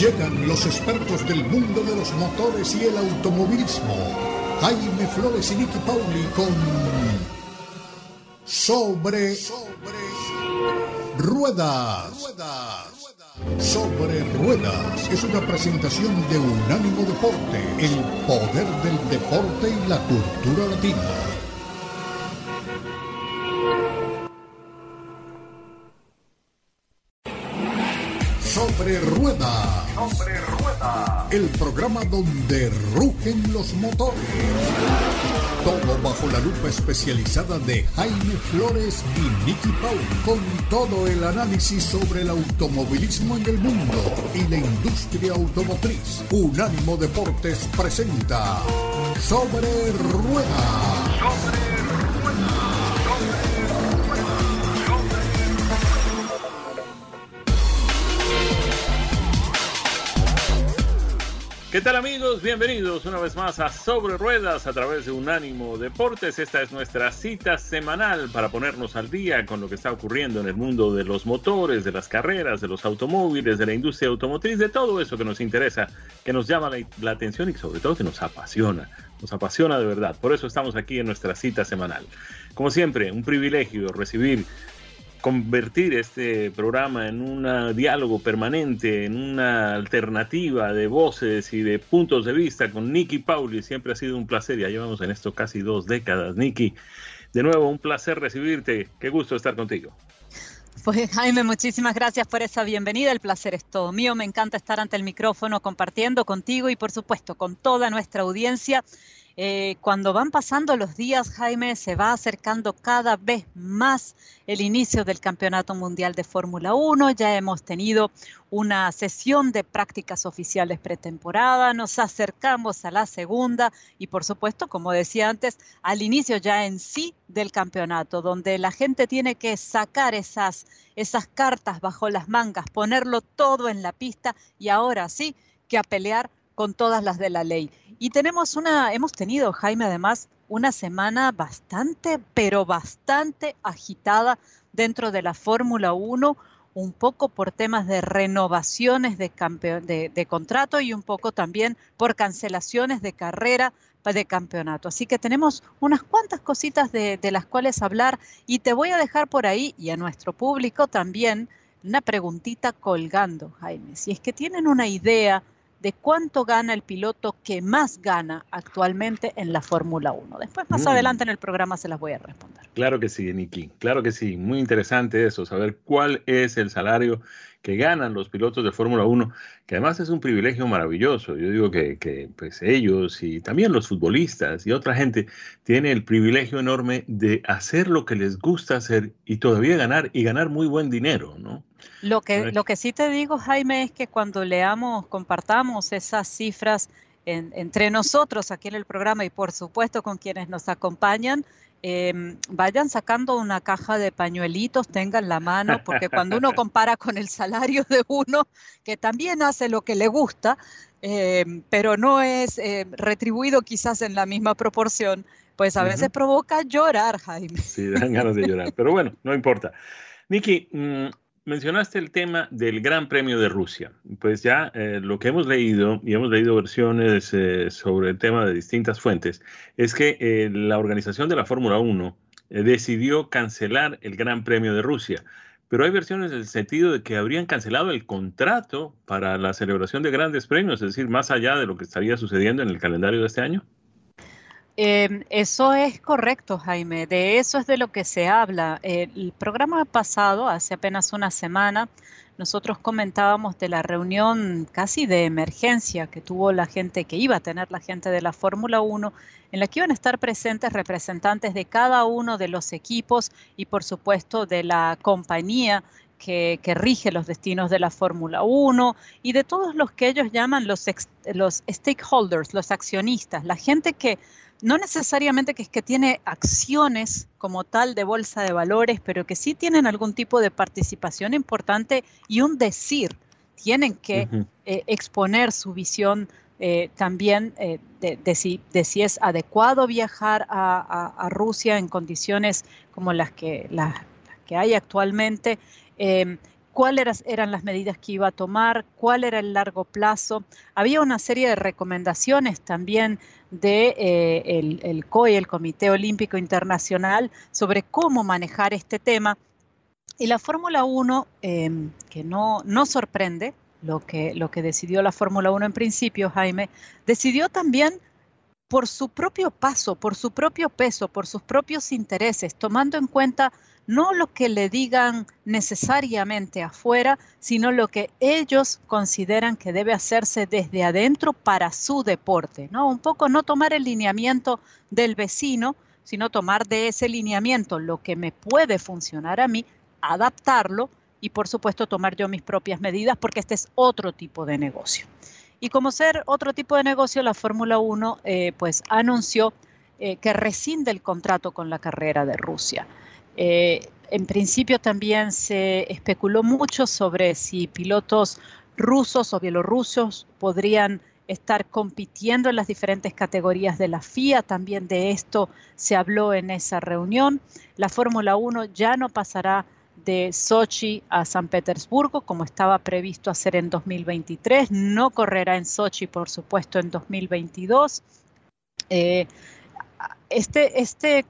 Llegan los expertos del mundo de los motores y el automovilismo. Jaime Flores y Nicky Pauli con Sobre, sobre Ruedas. Sobre Ruedas es una presentación de Unánimo Deporte, el poder del deporte y la cultura latina. Sobre Rueda. Sobre Rueda. El programa donde rugen los motores. Todo bajo la lupa especializada de Jaime Flores y Nicky Paul. Con todo el análisis sobre el automovilismo en el mundo y la industria automotriz. Unánimo Deportes presenta Sobre Rueda. Sobre ¿Qué tal amigos? Bienvenidos una vez más a Sobre Ruedas a través de Unánimo Deportes. Esta es nuestra cita semanal para ponernos al día con lo que está ocurriendo en el mundo de los motores, de las carreras, de los automóviles, de la industria automotriz, de todo eso que nos interesa, que nos llama la, atención y sobre todo que nos apasiona. Nos apasiona de verdad. Por eso estamos aquí en nuestra cita semanal. Como siempre, un privilegio recibir convertir este programa en un diálogo permanente, en una alternativa de voces y de puntos de vista con Nicky Pauli. Siempre ha sido un placer, ya llevamos en esto casi dos décadas. Nicky, de nuevo, un placer recibirte. Qué gusto estar contigo. Pues Jaime, muchísimas gracias por esa bienvenida. El placer es todo mío. Me encanta estar ante el micrófono compartiendo contigo y por supuesto con toda nuestra audiencia eh, cuando van pasando los días, Jaime, se va acercando cada vez más el inicio del Campeonato Mundial de Fórmula 1. Ya hemos tenido una sesión de prácticas oficiales pretemporada, nos acercamos a la segunda y por supuesto, como decía antes, al inicio ya en sí del campeonato, donde la gente tiene que sacar esas, esas cartas bajo las mangas, ponerlo todo en la pista y ahora sí que a pelear con todas las de la ley. Y tenemos una, hemos tenido, Jaime, además, una semana bastante, pero bastante agitada dentro de la Fórmula 1, un poco por temas de renovaciones de, de, contrato y un poco también por cancelaciones de carrera de campeonato. Así que tenemos unas cuantas cositas de, de las cuales hablar y te voy a dejar por ahí y a nuestro público también una preguntita colgando, Jaime. Si es que tienen una idea de cuánto gana el piloto que más gana actualmente en la Fórmula 1. Después, más mm. adelante en el programa se las voy a responder. Claro que sí, Niki, claro que sí. Muy interesante eso, saber cuál es el salario que ganan los pilotos de Fórmula 1, que además es un privilegio maravilloso. Yo digo que, pues ellos y también los futbolistas y otra gente tienen el privilegio enorme de hacer lo que les gusta hacer y todavía ganar y ganar muy buen dinero, ¿no? Lo que, lo que sí te digo, Jaime, es que cuando leamos, compartamos esas cifras entre nosotros aquí en el programa y por supuesto con quienes nos acompañan, Em, vayan sacando una caja de pañuelitos, tengan la mano, porque cuando uno compara con el salario de uno, que también hace lo que le gusta, em, pero no es eh, retribuido quizás en la misma proporción, pues a veces provoca llorar, Jaime. Sí, dan ganas de llorar, pero bueno, no importa. Niki, mm, mencionaste el tema del Gran Premio de Rusia. Pues ya eh, lo que hemos leído, y hemos leído versiones eh, sobre el tema de distintas fuentes, es que eh, la organización de la Fórmula 1 decidió cancelar el Gran Premio de Rusia. Pero hay versiones en el sentido de que habrían cancelado el contrato para la celebración de grandes premios, es decir, más allá de lo que estaría sucediendo en el calendario de este año. Em, eso es correcto, Jaime. De eso es de lo que se habla. El programa pasado, hace apenas una semana, nosotros comentábamos de la reunión casi de emergencia que tuvo la gente, que iba a tener la gente de la Fórmula 1, en la que iban a estar presentes representantes de cada uno de los equipos y por supuesto de la compañía que, rige los destinos de la Fórmula 1 y de todos los que ellos llaman los, los stakeholders, los accionistas, la gente que no necesariamente que es que tiene acciones como tal de bolsa de valores, pero que sí tienen algún tipo de participación importante y un decir. Tienen que eh, exponer su visión eh, también eh, de, si, es adecuado viajar a, Rusia en condiciones como las que, las, que hay actualmente. Cuáles eran las medidas que iba a tomar, cuál era el largo plazo. Había una serie de recomendaciones también de eh, el, COI, el Comité Olímpico Internacional, sobre cómo manejar este tema. Y la Fórmula 1, em, que no, no sorprende lo que, lo que decidió la Fórmula 1 en principio, Jaime, decidió también por su propio paso, por su propio peso, por sus propios intereses, tomando en cuenta no lo que le digan necesariamente afuera, sino lo que ellos consideran que debe hacerse desde adentro para su deporte, ¿no? Un poco no tomar el lineamiento del vecino, sino tomar de ese lineamiento lo que me puede funcionar a mí, adaptarlo y por supuesto tomar yo mis propias medidas porque este es otro tipo de negocio. Y como ser otro tipo de negocio, la Fórmula 1 eh, pues anunció eh, que rescinde el contrato con la carrera de Rusia. Eh, en principio también se especuló mucho sobre si pilotos rusos o bielorrusos podrían estar compitiendo en las diferentes categorías de la FIA. También de esto se habló en esa reunión. La Fórmula 1 ya no pasará de Sochi a San Petersburgo, como estaba previsto hacer en 2023. No correrá en Sochi, por supuesto, en 2022. Eh, este, este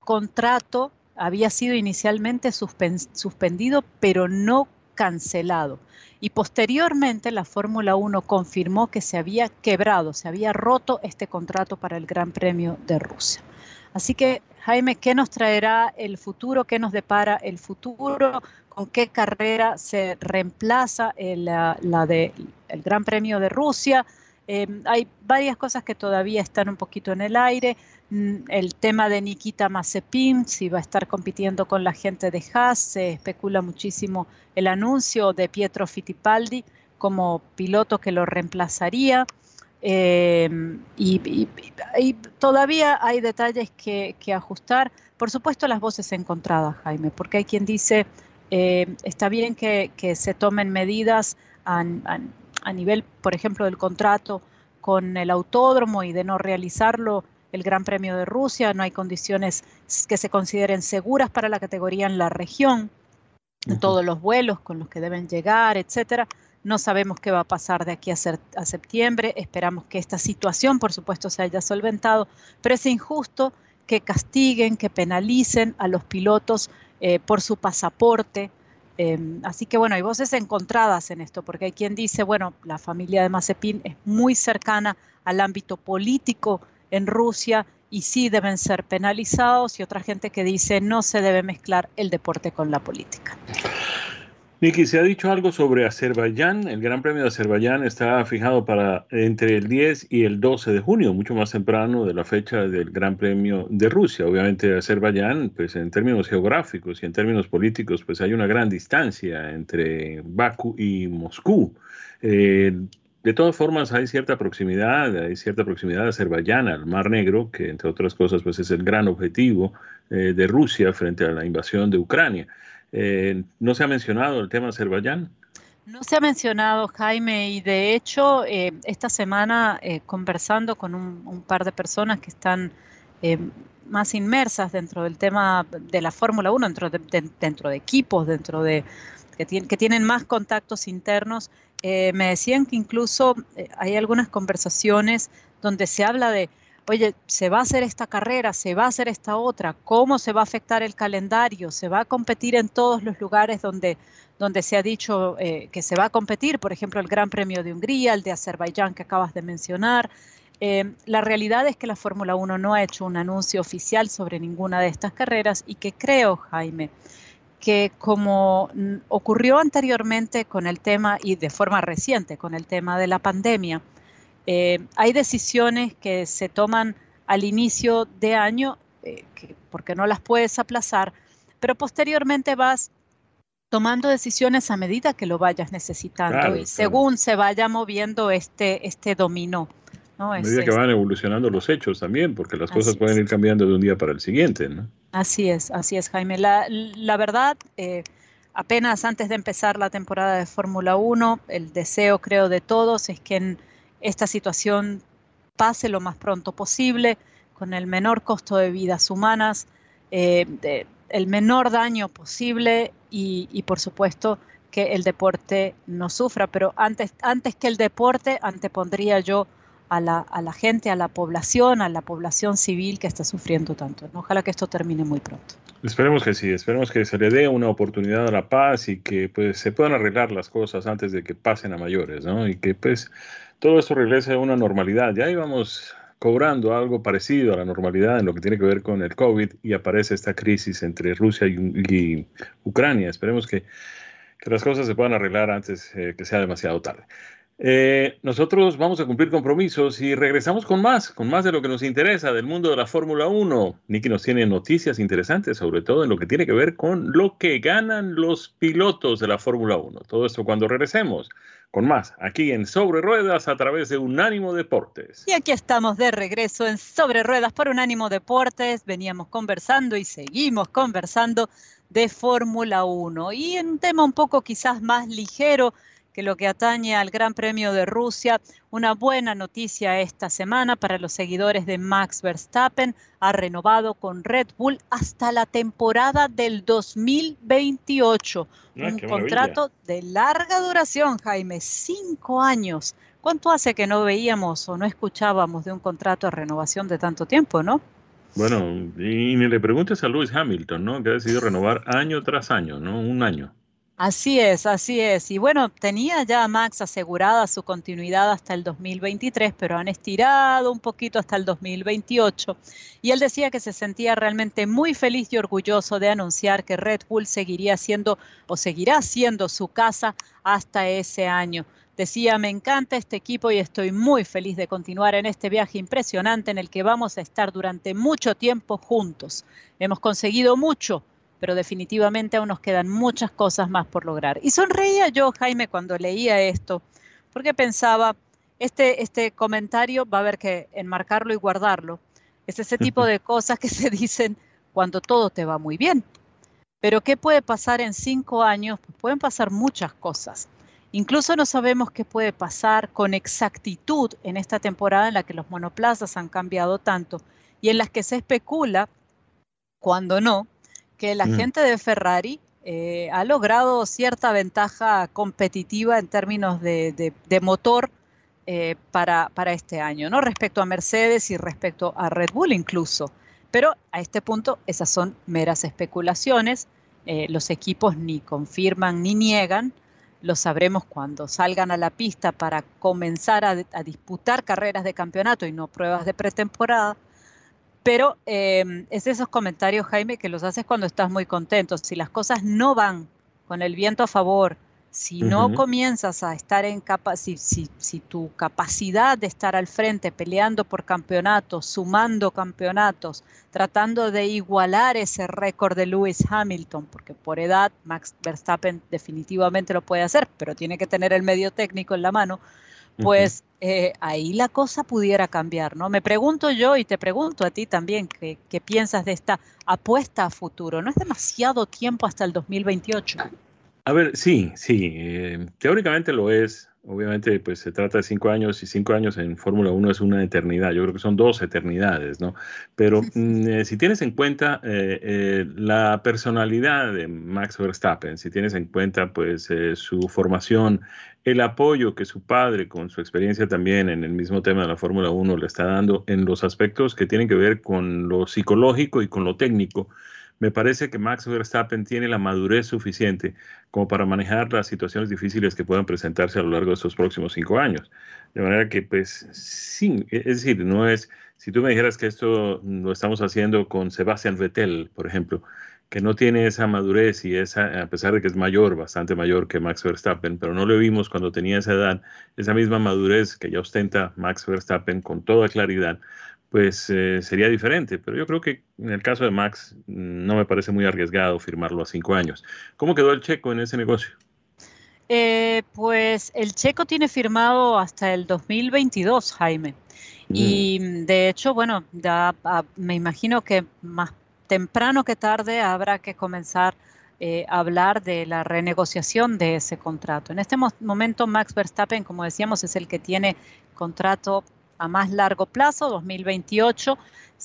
contrato había sido inicialmente suspendido, pero no cancelado. Y posteriormente la Fórmula 1 confirmó que se había quebrado, se había roto este contrato para el Gran Premio de Rusia. Así que, Jaime, ¿qué nos traerá el futuro? ¿Qué nos depara el futuro? ¿Con qué carrera se reemplaza la, la del Gran Premio de Rusia? Em, hay varias cosas que todavía están un poquito en el aire. Mm, el tema de Nikita Mazepin, si va a estar compitiendo con la gente de Haas, se especula muchísimo el anuncio de Pietro Fittipaldi como piloto que lo reemplazaría. Em, y, todavía hay detalles que, ajustar. Por supuesto, las voces encontradas, Jaime, porque hay quien dice, eh, está bien que, se tomen medidas a nivel, por ejemplo, del contrato con el autódromo y de no realizarlo el Gran Premio de Rusia, no hay condiciones que se consideren seguras para la categoría en la región, todos los vuelos con los que deben llegar, etcétera. No sabemos qué va a pasar de aquí a, a septiembre, esperamos que esta situación, por supuesto, se haya solventado, pero es injusto que castiguen, que penalicen a los pilotos eh, por su pasaporte, Em, así que bueno, hay voces encontradas en esto, porque hay quien dice, bueno, la familia de Mazepin es muy cercana al ámbito político en Rusia y sí deben ser penalizados, y otra gente que dice no se debe mezclar el deporte con la política. Niki, ¿se ha dicho algo sobre Azerbaiyán? El Gran Premio de Azerbaiyán está fijado para entre el 10 y el 12 de junio, mucho más temprano de la fecha del Gran Premio de Rusia. Obviamente Azerbaiyán, pues en términos geográficos y en términos políticos, pues hay una gran distancia entre Bakú y Moscú. Eh, de todas formas, hay cierta proximidad, hay cierta proximidad de Azerbaiyán al Mar Negro, que entre otras cosas, pues es el gran objetivo eh, de Rusia frente a la invasión de Ucrania. Eh, ¿No se ha mencionado el tema Azerbaiyán? No se ha mencionado, Jaime, y de hecho, eh, esta semana eh, conversando con un, par de personas que están más inmersas dentro del tema de la Fórmula 1, dentro de, dentro de equipos, dentro de que, que tienen más contactos internos, me decían que incluso hay algunas conversaciones donde se habla de oye, se va a hacer esta carrera, se va a hacer esta otra, cómo se va a afectar el calendario, se va a competir en todos los lugares donde, donde se ha dicho eh, que se va a competir, por ejemplo, el Gran Premio de Hungría, el de Azerbaiyán que acabas de mencionar. Eh, la realidad es que la Fórmula 1 no ha hecho un anuncio oficial sobre ninguna de estas carreras y que creo, Jaime, que como ocurrió anteriormente con el tema y de forma reciente con el tema de la pandemia, eh, hay decisiones que se toman al inicio de año eh, porque no las puedes aplazar, pero posteriormente vas tomando decisiones a medida que lo vayas necesitando y según se vaya moviendo este, este dominó. A medida que van evolucionando los hechos también, porque las cosas pueden ir cambiando de un día para el siguiente. ¿no? Así es, así es, Jaime. La, la verdad, eh, apenas antes de empezar la temporada de Fórmula 1, el deseo creo de todos es que en esta situación pase lo más pronto posible, con el menor costo de vidas humanas, eh, el menor daño posible y, por supuesto que el deporte no sufra, pero antes, antes que el deporte antepondría yo a la, a la gente, a la población, a la población civil que está sufriendo tanto. Ojalá que esto termine muy pronto. Esperemos que sí, esperemos que se le dé una oportunidad a la paz y que pues se puedan arreglar las cosas antes de que pasen a mayores, ¿no? Y que pues todo esto regrese a una normalidad. Ya íbamos cobrando algo parecido a la normalidad en lo que tiene que ver con el COVID y aparece esta crisis entre Rusia y, Ucrania. Esperemos que, que, las cosas se puedan arreglar antes eh, que sea demasiado tarde. Eh, nosotros vamos a cumplir compromisos y regresamos con más, con más de lo que nos interesa del mundo de la Fórmula 1. Nicky nos tiene noticias interesantes, sobre todo en lo que tiene que ver con lo que ganan los pilotos de la Fórmula 1. Todo esto cuando regresemos con más aquí en Sobre Ruedas a través de Unánimo Deportes. Y aquí estamos de regreso en Sobre Ruedas por Unánimo Deportes. Veníamos conversando y seguimos conversando de Fórmula 1 y un tema un poco quizás más ligero que lo que atañe al Gran Premio de Rusia, una buena noticia esta semana para los seguidores de Max Verstappen, ha renovado con Red Bull hasta la temporada del 2028. Ah, un contrato de larga duración, Jaime, cinco años. ¿Cuánto hace que no veíamos o no escuchábamos de un contrato de renovación de tanto tiempo, no? Bueno, y ni le preguntes a Lewis Hamilton, ¿no? Que ha decidido renovar año tras año, ¿no? Un año. Así es, así es. Y bueno, tenía ya Max asegurada su continuidad hasta el 2023, pero han estirado un poquito hasta el 2028. Y él decía que se sentía realmente muy feliz y orgulloso de anunciar que Red Bull seguiría siendo o seguirá siendo su casa hasta ese año. Decía, me encanta este equipo y estoy muy feliz de continuar en este viaje impresionante en el que vamos a estar durante mucho tiempo juntos. Hemos conseguido mucho pero definitivamente aún nos quedan muchas cosas más por lograr. Y sonreía yo, Jaime, cuando leía esto, porque pensaba, este, este comentario va a haber que enmarcarlo y guardarlo. Es ese tipo de cosas que se dicen cuando todo te va muy bien. Pero ¿qué puede pasar en cinco años? Pues pueden pasar muchas cosas. Incluso no sabemos qué puede pasar con exactitud en esta temporada en la que los monoplazas han cambiado tanto y en las que se especula, cuando no, que la mm. gente de Ferrari eh, ha logrado cierta ventaja competitiva en términos de, motor eh, para, para, este año, ¿no? Respecto a Mercedes y respecto a Red Bull incluso. Pero a este punto esas son meras especulaciones. Eh, los equipos ni confirman ni niegan. Lo sabremos cuando salgan a la pista para comenzar a, a disputar carreras de campeonato y no pruebas de pretemporada pero em, es esos comentarios, Jaime, que los haces cuando estás muy contento. Si las cosas no van con el viento a favor, si no comienzas a estar en capa si, si, tu capacidad de estar al frente peleando por campeonatos, sumando campeonatos, tratando de igualar ese récord de Lewis Hamilton, porque por edad Max Verstappen definitivamente lo puede hacer, pero tiene que tener el medio técnico en la mano, pues eh, ahí la cosa pudiera cambiar, ¿no? Me pregunto yo y te pregunto a ti también, ¿qué, qué piensas de esta apuesta a futuro? ¿No es demasiado tiempo hasta el 2028? A ver, sí, sí, eh, teóricamente lo es, obviamente pues se trata de cinco años y cinco años en Fórmula 1 es una eternidad, yo creo que son dos eternidades, ¿no? Pero mm, eh, si tienes en cuenta la personalidad de Max Verstappen, si tienes en cuenta pues su formación, el apoyo que su padre con su experiencia también en el mismo tema de la Fórmula 1 le está dando en los aspectos que tienen que ver con lo psicológico y con lo técnico, me parece que Max Verstappen tiene la madurez suficiente como para manejar las situaciones difíciles que puedan presentarse a lo largo de estos próximos cinco años. De manera que, pues, sí, es decir, no es, si tú me dijeras que esto lo estamos haciendo con Sebastian Vettel, por ejemplo, que no tiene esa madurez y esa, a pesar de que es mayor, bastante mayor que Max Verstappen, pero no lo vimos cuando tenía esa edad, esa misma madurez que ya ostenta Max Verstappen con toda claridad, pues eh, sería diferente. Pero yo creo que en el caso de Max no me parece muy arriesgado firmarlo a cinco años. ¿Cómo quedó el checo en ese negocio? Eh, pues el checo tiene firmado hasta el 2022, Jaime. Y mm. de hecho, bueno, me imagino que más temprano que tarde habrá que comenzar eh, a hablar de la renegociación de ese contrato. En este momento, Max Verstappen, como decíamos, es el que tiene contrato a más largo plazo, 2028.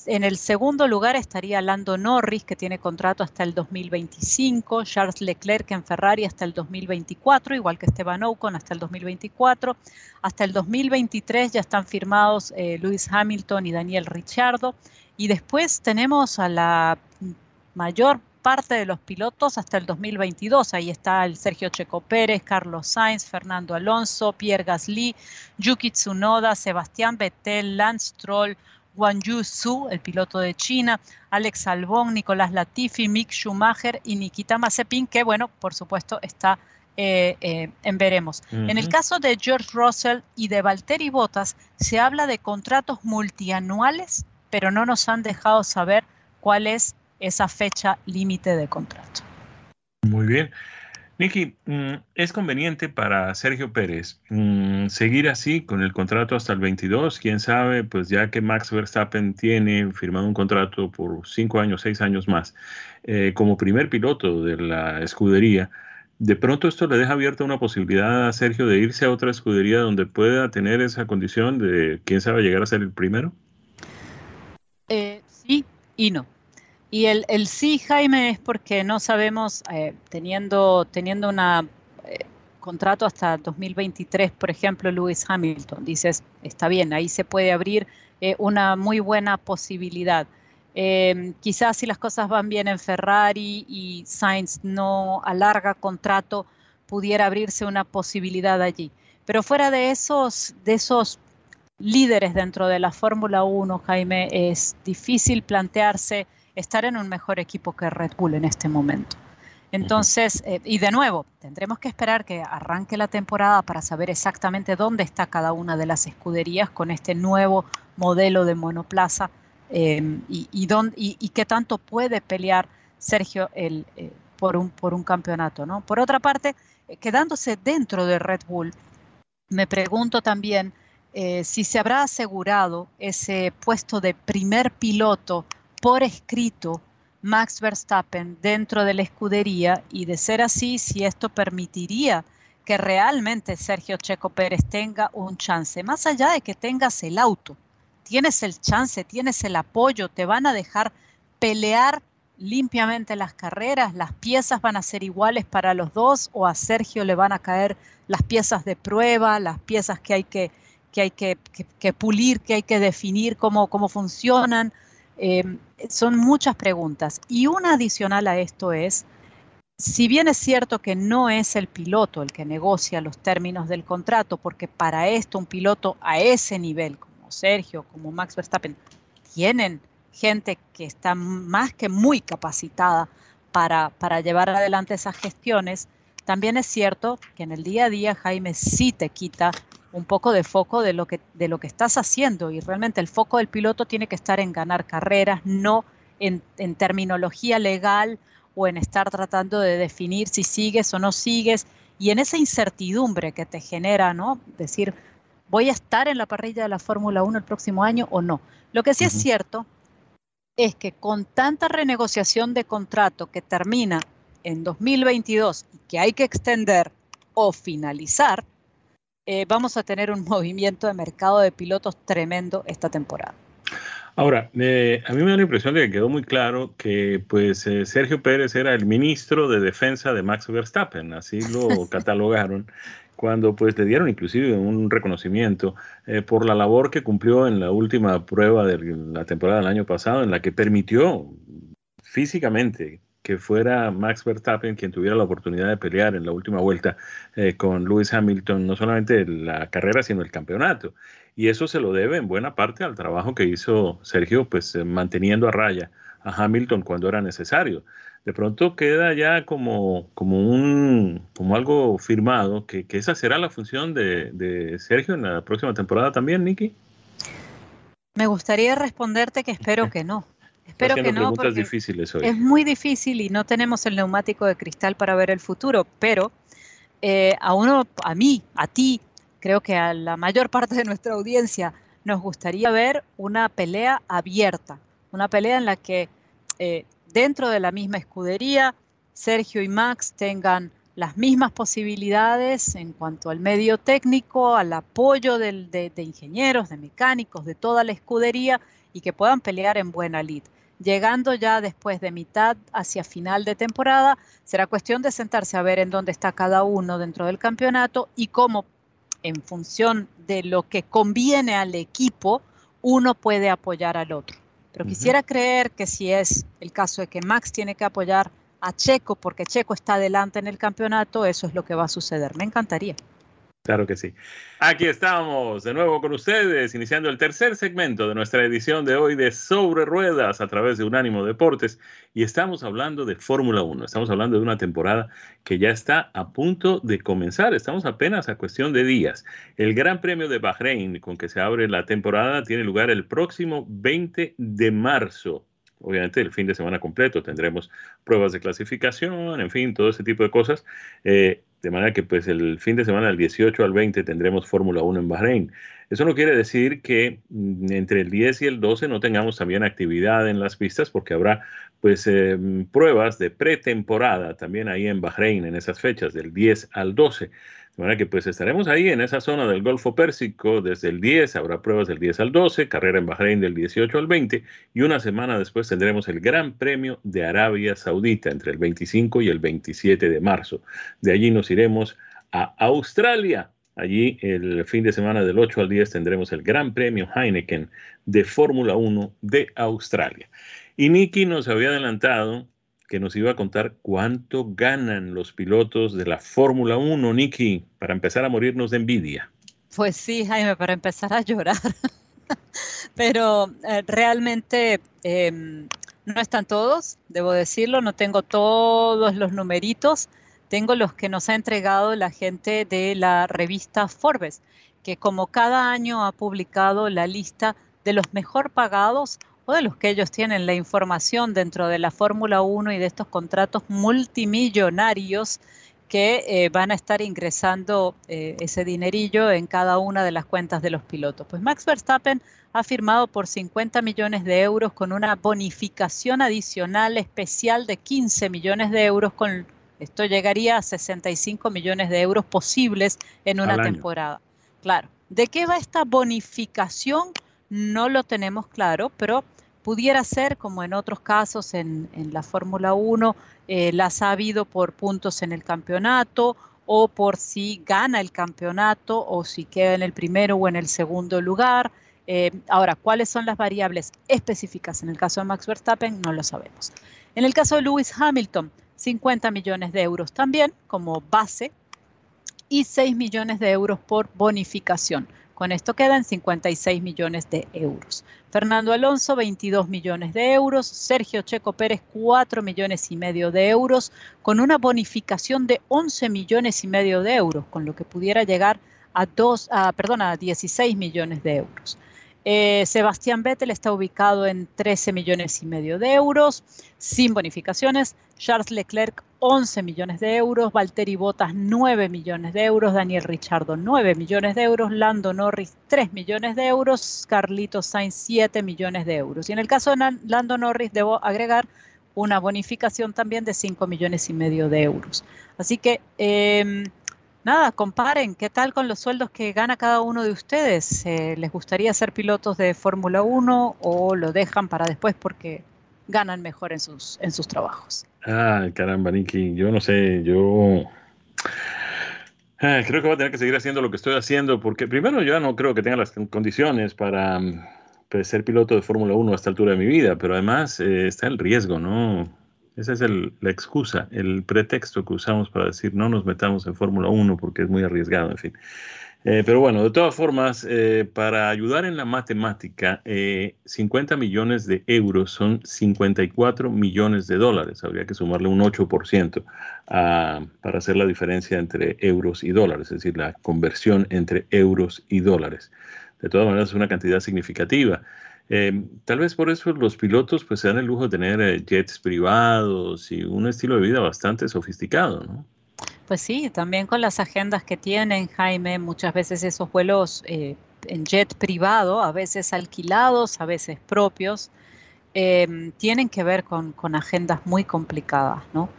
En el segundo lugar estaría Lando Norris, que tiene contrato hasta el 2025, Charles Leclerc en Ferrari hasta el 2024, igual que Esteban Ocon hasta el 2024. Hasta el 2023 ya están firmados eh, Lewis Hamilton y Daniel Ricciardo. Y después tenemos a la mayor parte de los pilotos hasta el 2022. Ahí está el Sergio Checo Pérez, Carlos Sainz, Fernando Alonso, Pierre Gasly, Yuki Tsunoda, Sebastián Vettel, Lance Stroll, Wang Su, el piloto de China, Alex Albon, Nicolás Latifi, Mick Schumacher y Nikita Mazepin, que bueno, por supuesto está eh, eh, en veremos. En el caso de George Russell y de Valtteri Bottas, se habla de contratos multianuales, pero no nos han dejado saber cuál es esa fecha límite de contrato. Muy bien. Nicky, mm, ¿es conveniente para Sergio Pérez mm, seguir así con el contrato hasta el 22? Quién sabe, pues ya que Max Verstappen tiene firmado un contrato por cinco años, seis años más, eh, como primer piloto de la escudería, de pronto esto le deja abierta una posibilidad a Sergio de irse a otra escudería donde pueda tener esa condición de, quién sabe, llegar a ser el primero. Eh, sí y no. Y el, el sí, Jaime, es porque no sabemos, eh, teniendo, teniendo un eh, contrato hasta 2023, por ejemplo, Lewis Hamilton, dices, está bien, ahí se puede abrir una muy buena posibilidad. Em, quizás si las cosas van bien en Ferrari y Sainz no alarga contrato, pudiera abrirse una posibilidad allí. Pero fuera de esos, de esos líderes dentro de la Fórmula 1, Jaime, es difícil plantearse estar en un mejor equipo que Red Bull en este momento. Entonces, eh, y de nuevo, tendremos que esperar que arranque la temporada para saber exactamente dónde está cada una de las escuderías con este nuevo modelo de monoplaza em, y, y, qué tanto puede pelear Sergio eh, por, un, por un campeonato. ¿no? Por otra parte, eh, quedándose dentro de Red Bull, me pregunto también si se habrá asegurado ese puesto de primer piloto por escrito Max Verstappen dentro de la escudería y de ser así, si esto permitiría que realmente Sergio Checo Pérez tenga un chance, más allá de que tengas el auto, tienes el chance, tienes el apoyo, te van a dejar pelear limpiamente las carreras, las piezas van a ser iguales para los dos o a Sergio le van a caer las piezas de prueba, las piezas que hay que, que, hay que, pulir, que hay que definir cómo, cómo funcionan. Em, son muchas preguntas. Y una adicional a esto es, si bien es cierto que no es el piloto el que negocia los términos del contrato, porque para esto un piloto a ese nivel, como Sergio, como Max Verstappen, tienen gente que está más que muy capacitada para, para llevar adelante esas gestiones, también es cierto que en el día a día Jaime sí te quita un poco de foco de lo que, de lo que estás haciendo y realmente el foco del piloto tiene que estar en ganar carreras, no en, terminología legal o en estar tratando de definir si sigues o no sigues y en esa incertidumbre que te genera, ¿no? Decir, voy a estar en la parrilla de la Fórmula 1 el próximo año o no. Lo que sí es cierto es que con tanta renegociación de contrato que termina en 2022 y que hay que extender o finalizar, eh, vamos a tener un movimiento de mercado de pilotos tremendo esta temporada. Ahora, eh, a mí me da la impresión de que quedó muy claro que pues eh, Sergio Pérez era el ministro de defensa de Max Verstappen, así lo catalogaron, cuando pues le dieron inclusive un reconocimiento por la labor que cumplió en la última prueba de la temporada del año pasado, en la que permitió físicamente que fuera Max Verstappen quien tuviera la oportunidad de pelear en la última vuelta eh, con Lewis Hamilton, no solamente la carrera, sino el campeonato. Y eso se lo debe en buena parte al trabajo que hizo Sergio, pues eh, manteniendo a raya a Hamilton cuando era necesario. De pronto queda ya como, como, un, como algo firmado, que, esa será la función de, de Sergio en la próxima temporada también, Nicky. Me gustaría responderte que espero que no. Espero que no, porque es muy difícil y no tenemos el neumático de cristal para ver el futuro, pero eh, a uno, a mí, a ti, creo que a la mayor parte de nuestra audiencia nos gustaría ver una pelea abierta, una pelea en la que eh, dentro de la misma escudería Sergio y Max tengan las mismas posibilidades en cuanto al medio técnico, al apoyo de, ingenieros, de mecánicos, de toda la escudería y que puedan pelear en buena lid. Llegando ya después de mitad hacia final de temporada, será cuestión de sentarse a ver en dónde está cada uno dentro del campeonato y cómo, en función de lo que conviene al equipo, uno puede apoyar al otro. Pero quisiera creer que si es el caso de que Max tiene que apoyar a Checo porque Checo está adelante en el campeonato, eso es lo que va a suceder. Me encantaría. Claro que sí. Aquí estamos de nuevo con ustedes, iniciando el tercer segmento de nuestra edición de hoy de Sobre Ruedas a través de Unánimo Deportes. Y estamos hablando de Fórmula 1. Estamos hablando de una temporada que ya está a punto de comenzar. Estamos apenas a cuestión de días. El Gran Premio de Bahrein, con que se abre la temporada, tiene lugar el próximo 20 de marzo obviamente el fin de semana completo tendremos pruebas de clasificación, en fin, todo ese tipo de cosas. Eh, de manera que pues el fin de semana del 18 al 20 tendremos Fórmula 1 en Bahrein. Eso no quiere decir que mm, entre el 10 y el 12 no tengamos también actividad en las pistas porque habrá pues eh, pruebas de pretemporada también ahí en Bahrein en esas fechas del 10 al 12. De manera que pues estaremos ahí en esa zona del Golfo Pérsico desde el 10, habrá pruebas del 10 al 12, carrera en Bahrein del 18 al 20 y una semana después tendremos el Gran Premio de Arabia Saudita entre el 25 y el 27 de marzo. De allí nos iremos a Australia. Allí el fin de semana del 8 al 10 tendremos el Gran Premio Heineken de Fórmula 1 de Australia. Y Nicky nos había adelantado que nos iba a contar cuánto ganan los pilotos de la Fórmula 1, Nicky, para empezar a morirnos de envidia. Pues sí, Jaime, para empezar a llorar. Pero eh, realmente em, no están todos, debo decirlo, no tengo todos los numeritos, tengo los que nos ha entregado la gente de la revista Forbes, que como cada año ha publicado la lista de los mejor pagados o de los que ellos tienen la información dentro de la Fórmula 1 y de estos contratos multimillonarios que eh, van a estar ingresando eh, ese dinerillo en cada una de las cuentas de los pilotos. Pues Max Verstappen ha firmado por 50 millones de euros con una bonificación adicional especial de 15 millones de euros. Con esto llegaría a 65 millones de euros posibles en una temporada. Claro. ¿De qué va esta bonificación? No lo tenemos claro, pero pudiera ser, como en otros casos en, la Fórmula 1, eh, las ha habido por puntos en el campeonato o por si gana el campeonato o si queda en el primero o en el segundo lugar. Eh, ahora, ¿cuáles son las variables específicas? En el caso de Max Verstappen no lo sabemos. En el caso de Lewis Hamilton, 50 millones de euros también como base y 6 millones de euros por bonificación. Con esto quedan 56 millones de euros. Fernando Alonso, 22 millones de euros. Sergio Checo Pérez, 4 millones y medio de euros, con una bonificación de 11 millones y medio de euros, con lo que pudiera llegar a, dos, a, perdón, a 16 millones de euros. Eh, Sebastián Vettel está ubicado en 13 millones y medio de euros, sin bonificaciones. Charles Leclerc, 11 millones de euros. Valtteri Bottas, 9 millones de euros. Daniel Richardo, 9 millones de euros. Lando Norris, 3 millones de euros. Carlitos Sainz, 7 millones de euros. Y en el caso de Lando Norris, debo agregar una bonificación también de 5 millones y medio de euros. Así que. Eh, nada, comparen qué tal con los sueldos que gana cada uno de ustedes. Eh, ¿Les gustaría ser pilotos de Fórmula 1 o lo dejan para después porque ganan mejor en sus, en sus trabajos? Ah, caramba, Niki, yo no sé, yo ah, creo que voy a tener que seguir haciendo lo que estoy haciendo porque primero yo no creo que tenga las condiciones para pues, ser piloto de Fórmula 1 a esta altura de mi vida, pero además eh, está el riesgo, ¿no? Esa es la excusa, el pretexto que usamos para decir no nos metamos en Fórmula 1 porque es muy arriesgado, en fin. Eh, pero bueno, de todas formas, eh, para ayudar en la matemática, 50 eh, millones de euros son 54 millones de dólares. Habría que sumarle un 8% para hacer la diferencia entre euros y dólares, es decir, la conversión entre euros y dólares. De todas maneras, es una cantidad significativa. Eh, tal vez por eso los pilotos pues se dan el lujo de tener eh, jets privados y un estilo de vida bastante sofisticado, ¿no? Pues sí, también con las agendas que tienen, Jaime, muchas veces esos vuelos eh, en jet privado, a veces alquilados, a veces propios, tienen que ver con, con, agendas muy complicadas, ¿no?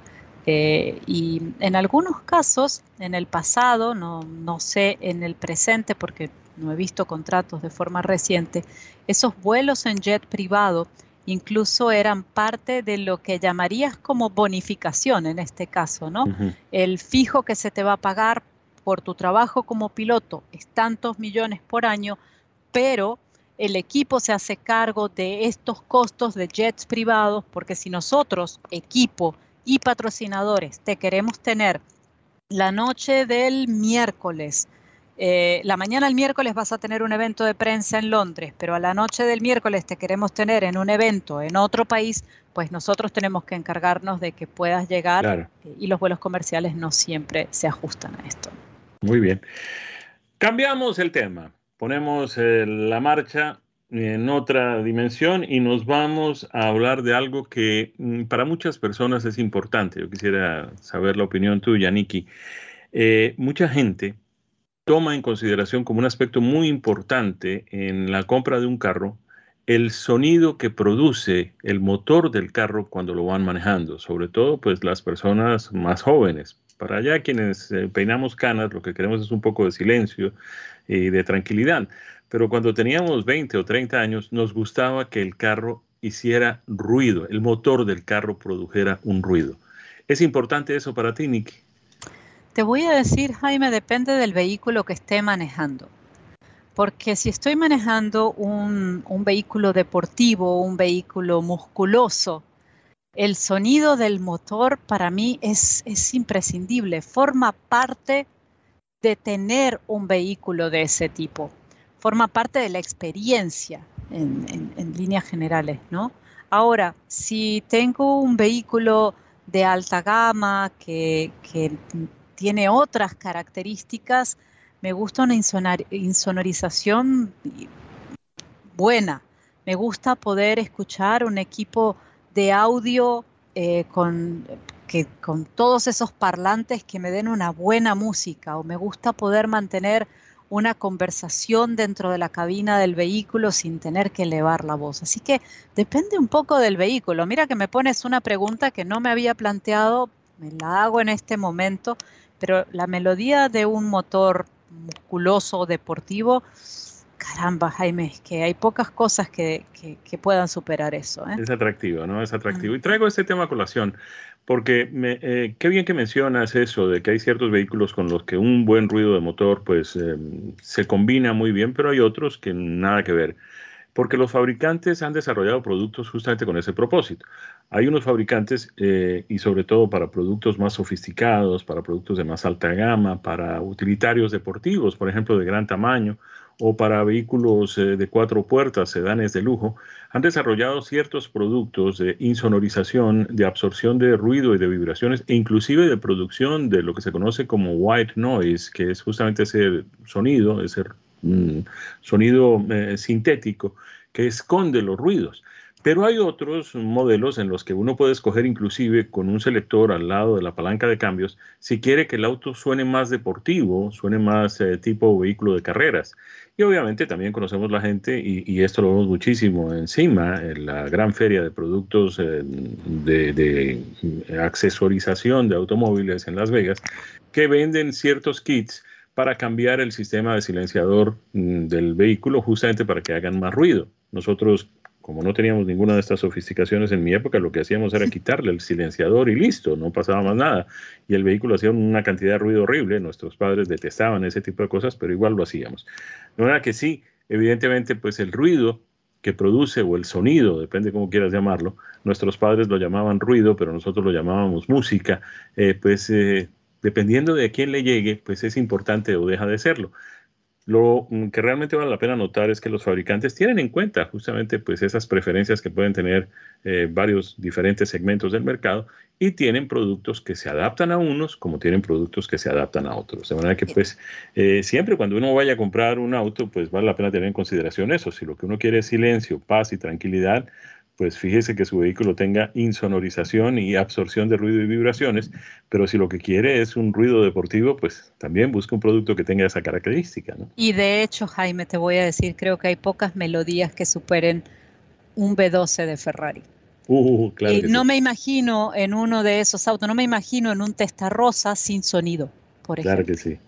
Eh, y en algunos casos, en el pasado, no, no sé en el presente porque no he visto contratos de forma reciente, esos vuelos en jet privado incluso eran parte de lo que llamarías como bonificación en este caso, ¿no? El fijo que se te va a pagar por tu trabajo como piloto es tantos millones por año, pero el equipo se hace cargo de estos costos de jets privados, porque si nosotros, equipo y patrocinadores, te queremos tener la noche del miércoles, eh, la mañana del miércoles vas a tener un evento de prensa en Londres, pero a la noche del miércoles te queremos tener en un evento en otro país, pues nosotros tenemos que encargarnos de que puedas llegar eh, y los vuelos comerciales no siempre se ajustan a esto. Muy bien. Cambiamos el tema, ponemos eh, la marcha en otra dimensión y nos vamos a hablar de algo que mm, para muchas personas es importante. Yo quisiera saber la opinión tuya, Nikki. mucha gente toma en consideración como un aspecto muy importante en la compra de un carro el sonido que produce el motor del carro cuando lo van manejando, sobre todo pues las personas más jóvenes. Para allá quienes eh, peinamos canas lo que queremos es un poco de silencio y de tranquilidad, pero cuando teníamos 20 o 30 años nos gustaba que el carro hiciera ruido, el motor del carro produjera un ruido. ¿Es importante eso para ti, Nicky? Te voy a decir, Jaime, depende del vehículo que esté manejando. Porque si estoy manejando un, vehículo deportivo, un vehículo musculoso, el sonido del motor para mí es, imprescindible, forma parte de tener un vehículo de ese tipo, forma parte de la experiencia en, líneas generales, ¿no? Ahora, si tengo un vehículo de alta gama que, tiene otras características. Me gusta una insonorización buena. Me gusta poder escuchar un equipo de audio eh, con, que, con todos esos parlantes que me den una buena música o me gusta poder mantener una conversación dentro de la cabina del vehículo sin tener que elevar la voz. Así que depende un poco del vehículo. Mira que me pones una pregunta que no me había planteado, me la hago en este momento pero la melodía de un motor musculoso deportivo, caramba, Jaime, es que hay pocas cosas que, puedan superar eso. ¿eh? Es atractivo, ¿no? Es atractivo. Y traigo este tema a colación, porque me, eh, qué bien que mencionas eso, de que hay ciertos vehículos con los que un buen ruido de motor pues eh, se combina muy bien, pero hay otros que nada que ver porque los fabricantes han desarrollado productos justamente con ese propósito. Hay unos fabricantes, eh, y sobre todo para productos más sofisticados, para productos de más alta gama, para utilitarios deportivos, por ejemplo, de gran tamaño, o para vehículos eh, de cuatro puertas, sedanes de lujo, han desarrollado ciertos productos de insonorización, de absorción de ruido y de vibraciones, e inclusive de producción de lo que se conoce como white noise, que es justamente ese sonido, ese sonido eh, sintético que esconde los ruidos. Pero hay otros modelos en los que uno puede escoger inclusive con un selector al lado de la palanca de cambios si quiere que el auto suene más deportivo, suene más eh, tipo vehículo de carreras. Y obviamente también conocemos la gente, y, esto lo vemos muchísimo encima, en la gran feria de productos eh, de, de accesorización de automóviles en Las Vegas, que venden ciertos kits para cambiar el sistema de silenciador mm, del vehículo justamente para que hagan más ruido. Nosotros, como no teníamos ninguna de estas sofisticaciones en mi época, lo que hacíamos era quitarle el silenciador y listo, no pasaba más nada. Y el vehículo hacía una cantidad de ruido horrible. Nuestros padres detestaban ese tipo de cosas, pero igual lo hacíamos. De manera que sí, evidentemente, pues el ruido que produce o el sonido, depende cómo quieras llamarlo, nuestros padres lo llamaban ruido, pero nosotros lo llamábamos música, eh, pues eh, dependiendo de a quién le llegue, pues es importante o deja de serlo. Lo que realmente vale la pena notar es que los fabricantes tienen en cuenta justamente pues esas preferencias que pueden tener eh, varios diferentes segmentos del mercado y tienen productos que se adaptan a unos como tienen productos que se adaptan a otros. De manera que pues eh, siempre cuando uno vaya a comprar un auto pues vale la pena tener en consideración eso. Si lo que uno quiere es silencio, paz y tranquilidad, pues fíjese que su vehículo tenga insonorización y absorción de ruido y vibraciones, pero si lo que quiere es un ruido deportivo, pues también busca un producto que tenga esa característica. Y de hecho, Jaime, te voy a decir, creo que hay pocas melodías que superen un B12 de Ferrari. Uh, claro no me imagino en uno de esos autos, no me imagino en un rosa sin sonido, por ejemplo. Claro que sí.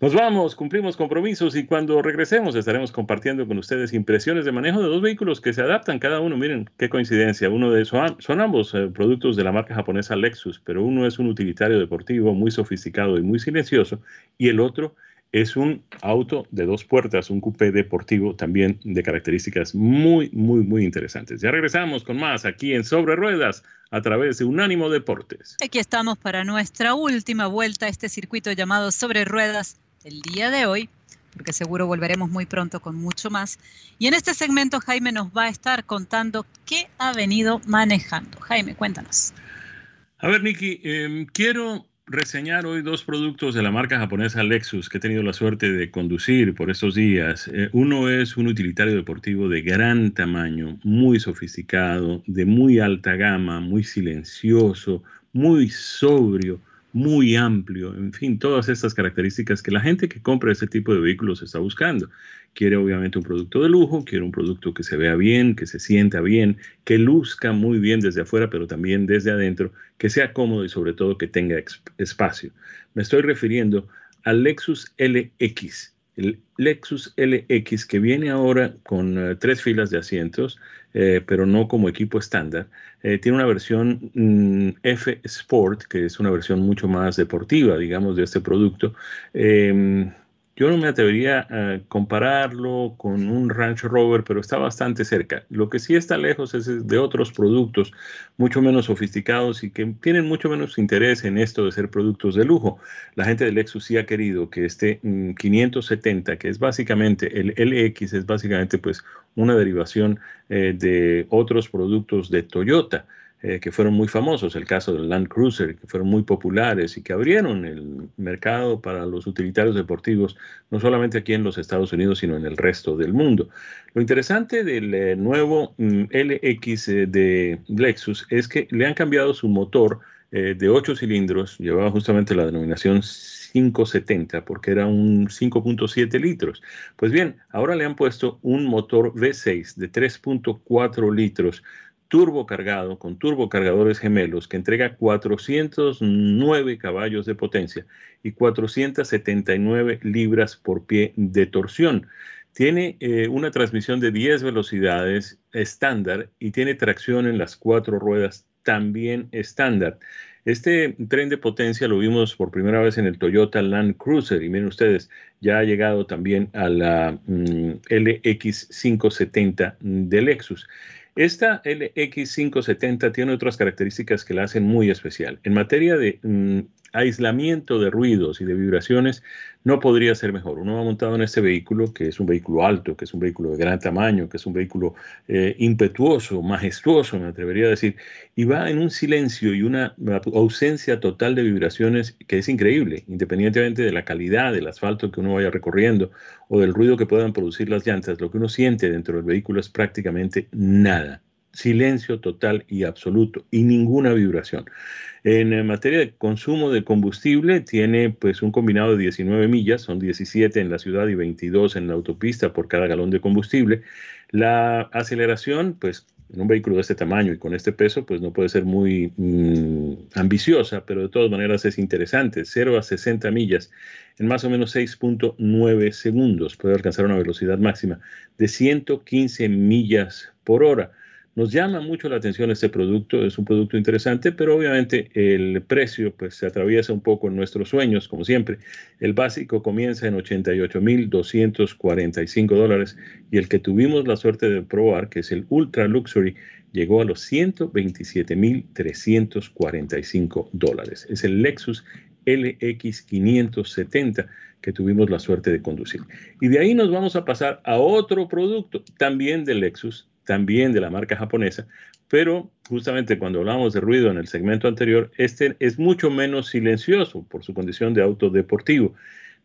Nos vamos, cumplimos compromisos y cuando regresemos estaremos compartiendo con ustedes impresiones de manejo de dos vehículos que se adaptan cada uno. Miren qué coincidencia. Uno de esos son ambos eh, productos de la marca japonesa Lexus, pero uno es un utilitario deportivo muy sofisticado y muy silencioso y el otro es un auto de dos puertas, un coupé deportivo también de características muy, muy, muy interesantes. Ya regresamos con más aquí en Sobre Ruedas a través de Unánimo Deportes. Aquí estamos para nuestra última vuelta a este circuito llamado Sobre Ruedas el día de hoy, porque seguro volveremos muy pronto con mucho más. Y en este segmento Jaime nos va a estar contando qué ha venido manejando. Jaime, cuéntanos. A ver, Nicky, em, quiero reseñar hoy dos productos de la marca japonesa Lexus que he tenido la suerte de conducir por estos días. Eh, uno es un utilitario deportivo de gran tamaño, muy sofisticado, de muy alta gama, muy silencioso, muy sobrio muy amplio, en fin, todas estas características que la gente que compra este tipo de vehículos está buscando. Quiere obviamente un producto de lujo, quiere un producto que se vea bien, que se sienta bien, que luzca muy bien desde afuera, pero también desde adentro, que sea cómodo y sobre todo que tenga espacio. Me estoy refiriendo al Lexus LX. El Lexus LX que viene ahora con eh, tres filas de asientos, eh, pero no como equipo estándar. Eh, tiene una versión mm, F Sport, que es una versión mucho más deportiva, digamos, de este producto. Yo no me atrevería a compararlo con un Range Rover, pero está bastante cerca. Lo que sí está lejos es de otros productos mucho menos sofisticados y que tienen mucho menos interés en esto de ser productos de lujo. La gente de Lexus sí ha querido que este 570, mm, que es básicamente el LX, es básicamente pues una derivación eh, de otros productos de Toyota. Eh, que fueron muy famosos, el caso del Land Cruiser, que fueron muy populares y que abrieron el mercado para los utilitarios deportivos, no solamente aquí en los Estados Unidos, sino en el resto del mundo. Lo interesante del eh, nuevo mm, LX eh, de Lexus es que le han cambiado su motor de 8 cilindros, llevaba justamente la denominación 570 porque era un 5.7 litros. Pues bien, ahora le han puesto un motor V6 de 3.4 litros turbo cargado con turbocargadores gemelos que entrega 409 caballos de potencia y 479 libras por pie de torsión. Tiene eh, una transmisión de 10 velocidades estándar y tiene tracción en las cuatro ruedas también estándar. Este tren de potencia lo vimos por primera vez en el Toyota Land Cruiser y miren ustedes, ya ha llegado también a la mm, LX570 de Lexus. Esta LX570 tiene otras características que la hacen muy especial. En materia de mm, aislamiento de ruidos y de vibraciones no podría ser mejor. Uno va montado en este vehículo, que es un vehículo alto, que es un vehículo de gran tamaño, que es un vehículo eh, impetuoso, majestuoso, me atrevería a decir, y va en un silencio y una ausencia total de vibraciones que es increíble, independientemente de la calidad del asfalto que uno vaya recorriendo o del ruido que puedan producir las llantas, lo que uno siente dentro del vehículo es prácticamente nada silencio total y absoluto y ninguna vibración. En materia de consumo de combustible, tiene pues un combinado de 19 millas, son 17 en la ciudad y 22 en la autopista por cada galón de combustible. La aceleración, pues en un vehículo de este tamaño y con este peso, pues no puede ser muy mm, ambiciosa, pero de todas maneras es interesante. 0 a 60 millas en más o menos 6.9 segundos. Puede alcanzar una velocidad máxima de 115 millas por hora. Nos llama mucho la atención este producto, es un producto interesante, pero obviamente el precio pues se atraviesa un poco en nuestros sueños, como siempre. El básico comienza en 88.245 dólares y el que tuvimos la suerte de probar, que es el Ultra Luxury, llegó a los 127.345 dólares. Es el Lexus LX570 que tuvimos la suerte de conducir. Y de ahí nos vamos a pasar a otro producto, también de Lexus, también de la marca japonesa, pero justamente cuando hablamos de ruido en el segmento anterior, este es mucho menos silencioso por su condición de auto deportivo.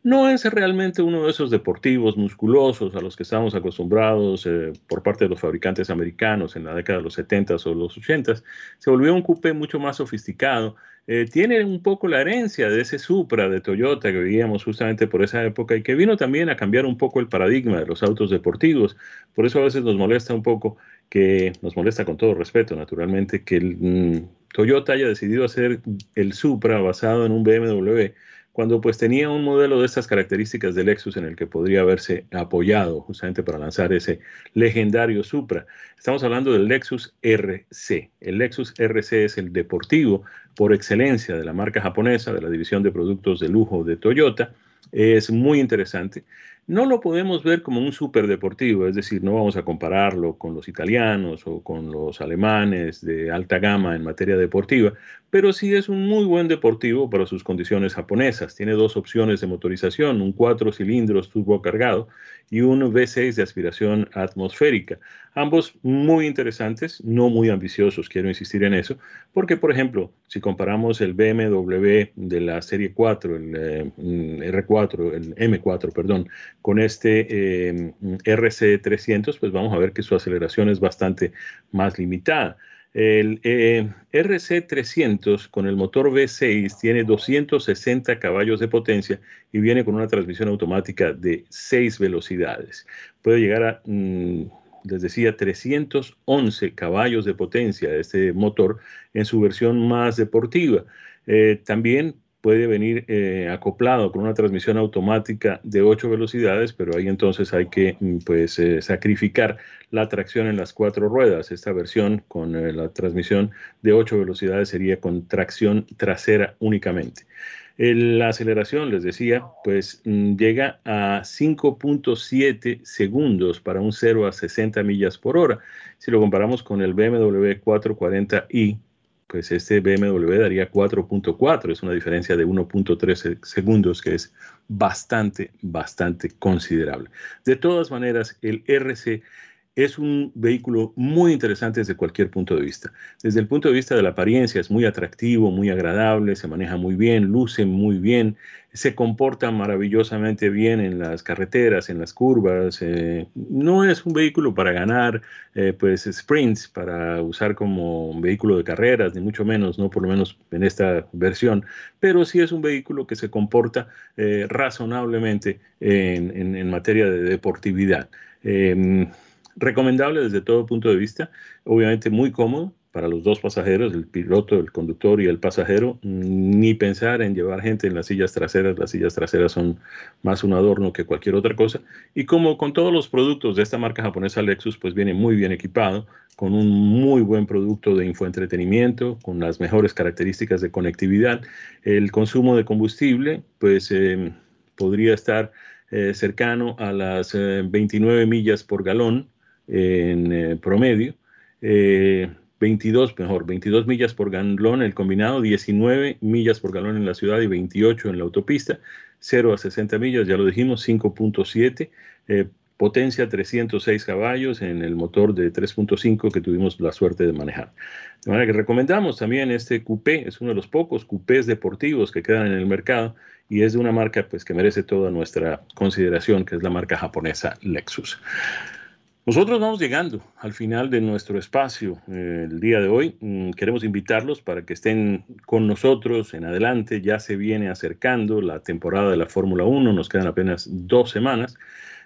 No es realmente uno de esos deportivos musculosos a los que estamos acostumbrados eh, por parte de los fabricantes americanos en la década de los 70s o los 80s. Se volvió un coupé mucho más sofisticado, eh, tiene un poco la herencia de ese Supra de Toyota que veíamos justamente por esa época y que vino también a cambiar un poco el paradigma de los autos deportivos. Por eso a veces nos molesta un poco que nos molesta con todo respeto, naturalmente, que el, mm, Toyota haya decidido hacer el Supra basado en un BMW cuando pues tenía un modelo de estas características del Lexus en el que podría haberse apoyado justamente para lanzar ese legendario Supra. Estamos hablando del Lexus RC. El Lexus RC es el deportivo por excelencia de la marca japonesa, de la división de productos de lujo de Toyota. Es muy interesante no lo podemos ver como un superdeportivo, es decir, no vamos a compararlo con los italianos o con los alemanes de alta gama en materia deportiva, pero sí es un muy buen deportivo para sus condiciones japonesas. Tiene dos opciones de motorización, un cuatro cilindros turbo cargado y un V6 de aspiración atmosférica. Ambos muy interesantes, no muy ambiciosos, quiero insistir en eso, porque por ejemplo, si comparamos el BMW de la serie 4, el eh, R4, el M4, perdón, con este eh, RC300, pues vamos a ver que su aceleración es bastante más limitada. El eh, RC300 con el motor V6 tiene 260 caballos de potencia y viene con una transmisión automática de 6 velocidades. Puede llegar a, mm, les decía, 311 caballos de potencia este motor en su versión más deportiva. Eh, también puede venir eh, acoplado con una transmisión automática de 8 velocidades, pero ahí entonces hay que mm, pues, eh, sacrificar la tracción en las cuatro ruedas. Esta versión con eh, la transmisión de 8 velocidades sería con tracción trasera únicamente. La aceleración, les decía, pues mm, llega a 5.7 segundos para un 0 a 60 millas por hora. Si lo comparamos con el BMW 440i, pues este BMW daría 4.4, es una diferencia de 1.3 segundos que es bastante, bastante considerable. De todas maneras, el RC es un vehículo muy interesante desde cualquier punto de vista. Desde el punto de vista de la apariencia es muy atractivo, muy agradable, se maneja muy bien, luce muy bien, se comporta maravillosamente bien en las carreteras, en las curvas. Eh, no es un vehículo para ganar eh, pues sprints, para usar como vehículo de carreras, ni mucho menos, no por lo menos en esta versión, pero sí es un vehículo que se comporta eh, razonablemente en, en, materia de deportividad. Em, Recomendable desde todo punto de vista, obviamente muy cómodo para los dos pasajeros, el piloto, el conductor y el pasajero, ni pensar en llevar gente en las sillas traseras, las sillas traseras son más un adorno que cualquier otra cosa, y como con todos los productos de esta marca japonesa Lexus, pues viene muy bien equipado, con un muy buen producto de infoentretenimiento, con las mejores características de conectividad, el consumo de combustible, pues eh, podría estar eh, cercano a las 29 eh, millas por galón, en eh, promedio. 22, eh, mejor, 22 millas por galón el combinado, 19 millas por galón en la ciudad y 28 en la autopista, 0 a 60 millas, ya lo dijimos, 5.7, eh, potencia 306 caballos en el motor de 3.5 que tuvimos la suerte de manejar. De manera que recomendamos también este coupé, es uno de los pocos coupés deportivos que quedan en el mercado y es de una marca pues, que merece toda nuestra consideración, que es la marca japonesa Lexus. Nosotros vamos llegando al final de nuestro espacio eh, el día de hoy. Mm, queremos invitarlos para que estén con nosotros en adelante. Ya se viene acercando la temporada de la Fórmula 1, nos quedan apenas dos semanas.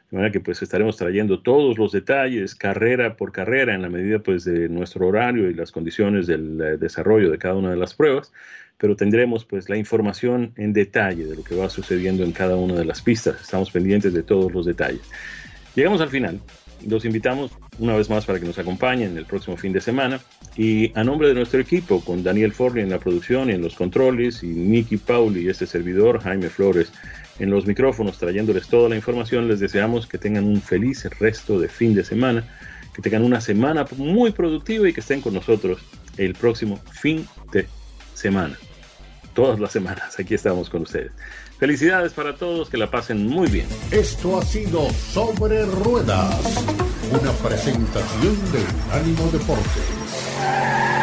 De manera que pues estaremos trayendo todos los detalles, carrera por carrera, en la medida pues de nuestro horario y las condiciones del eh, desarrollo de cada una de las pruebas, pero tendremos pues la información en detalle de lo que va sucediendo en cada una de las pistas. Estamos pendientes de todos los detalles. Llegamos al final los invitamos una vez más para que nos acompañen el próximo fin de semana. Y a nombre de nuestro equipo, con Daniel Forley en la producción y en los controles, y Nicky Pauli este servidor, Jaime Flores, en los micrófonos, trayéndoles toda la información, les deseamos que tengan un feliz resto de fin de semana, que tengan una semana muy productiva y que estén con nosotros el próximo fin de semana. Todas las semanas, aquí estamos con ustedes. Felicidades para todos, que la pasen muy bien. Esto ha sido Sobre Ruedas, una presentación de Unánimo Deportes.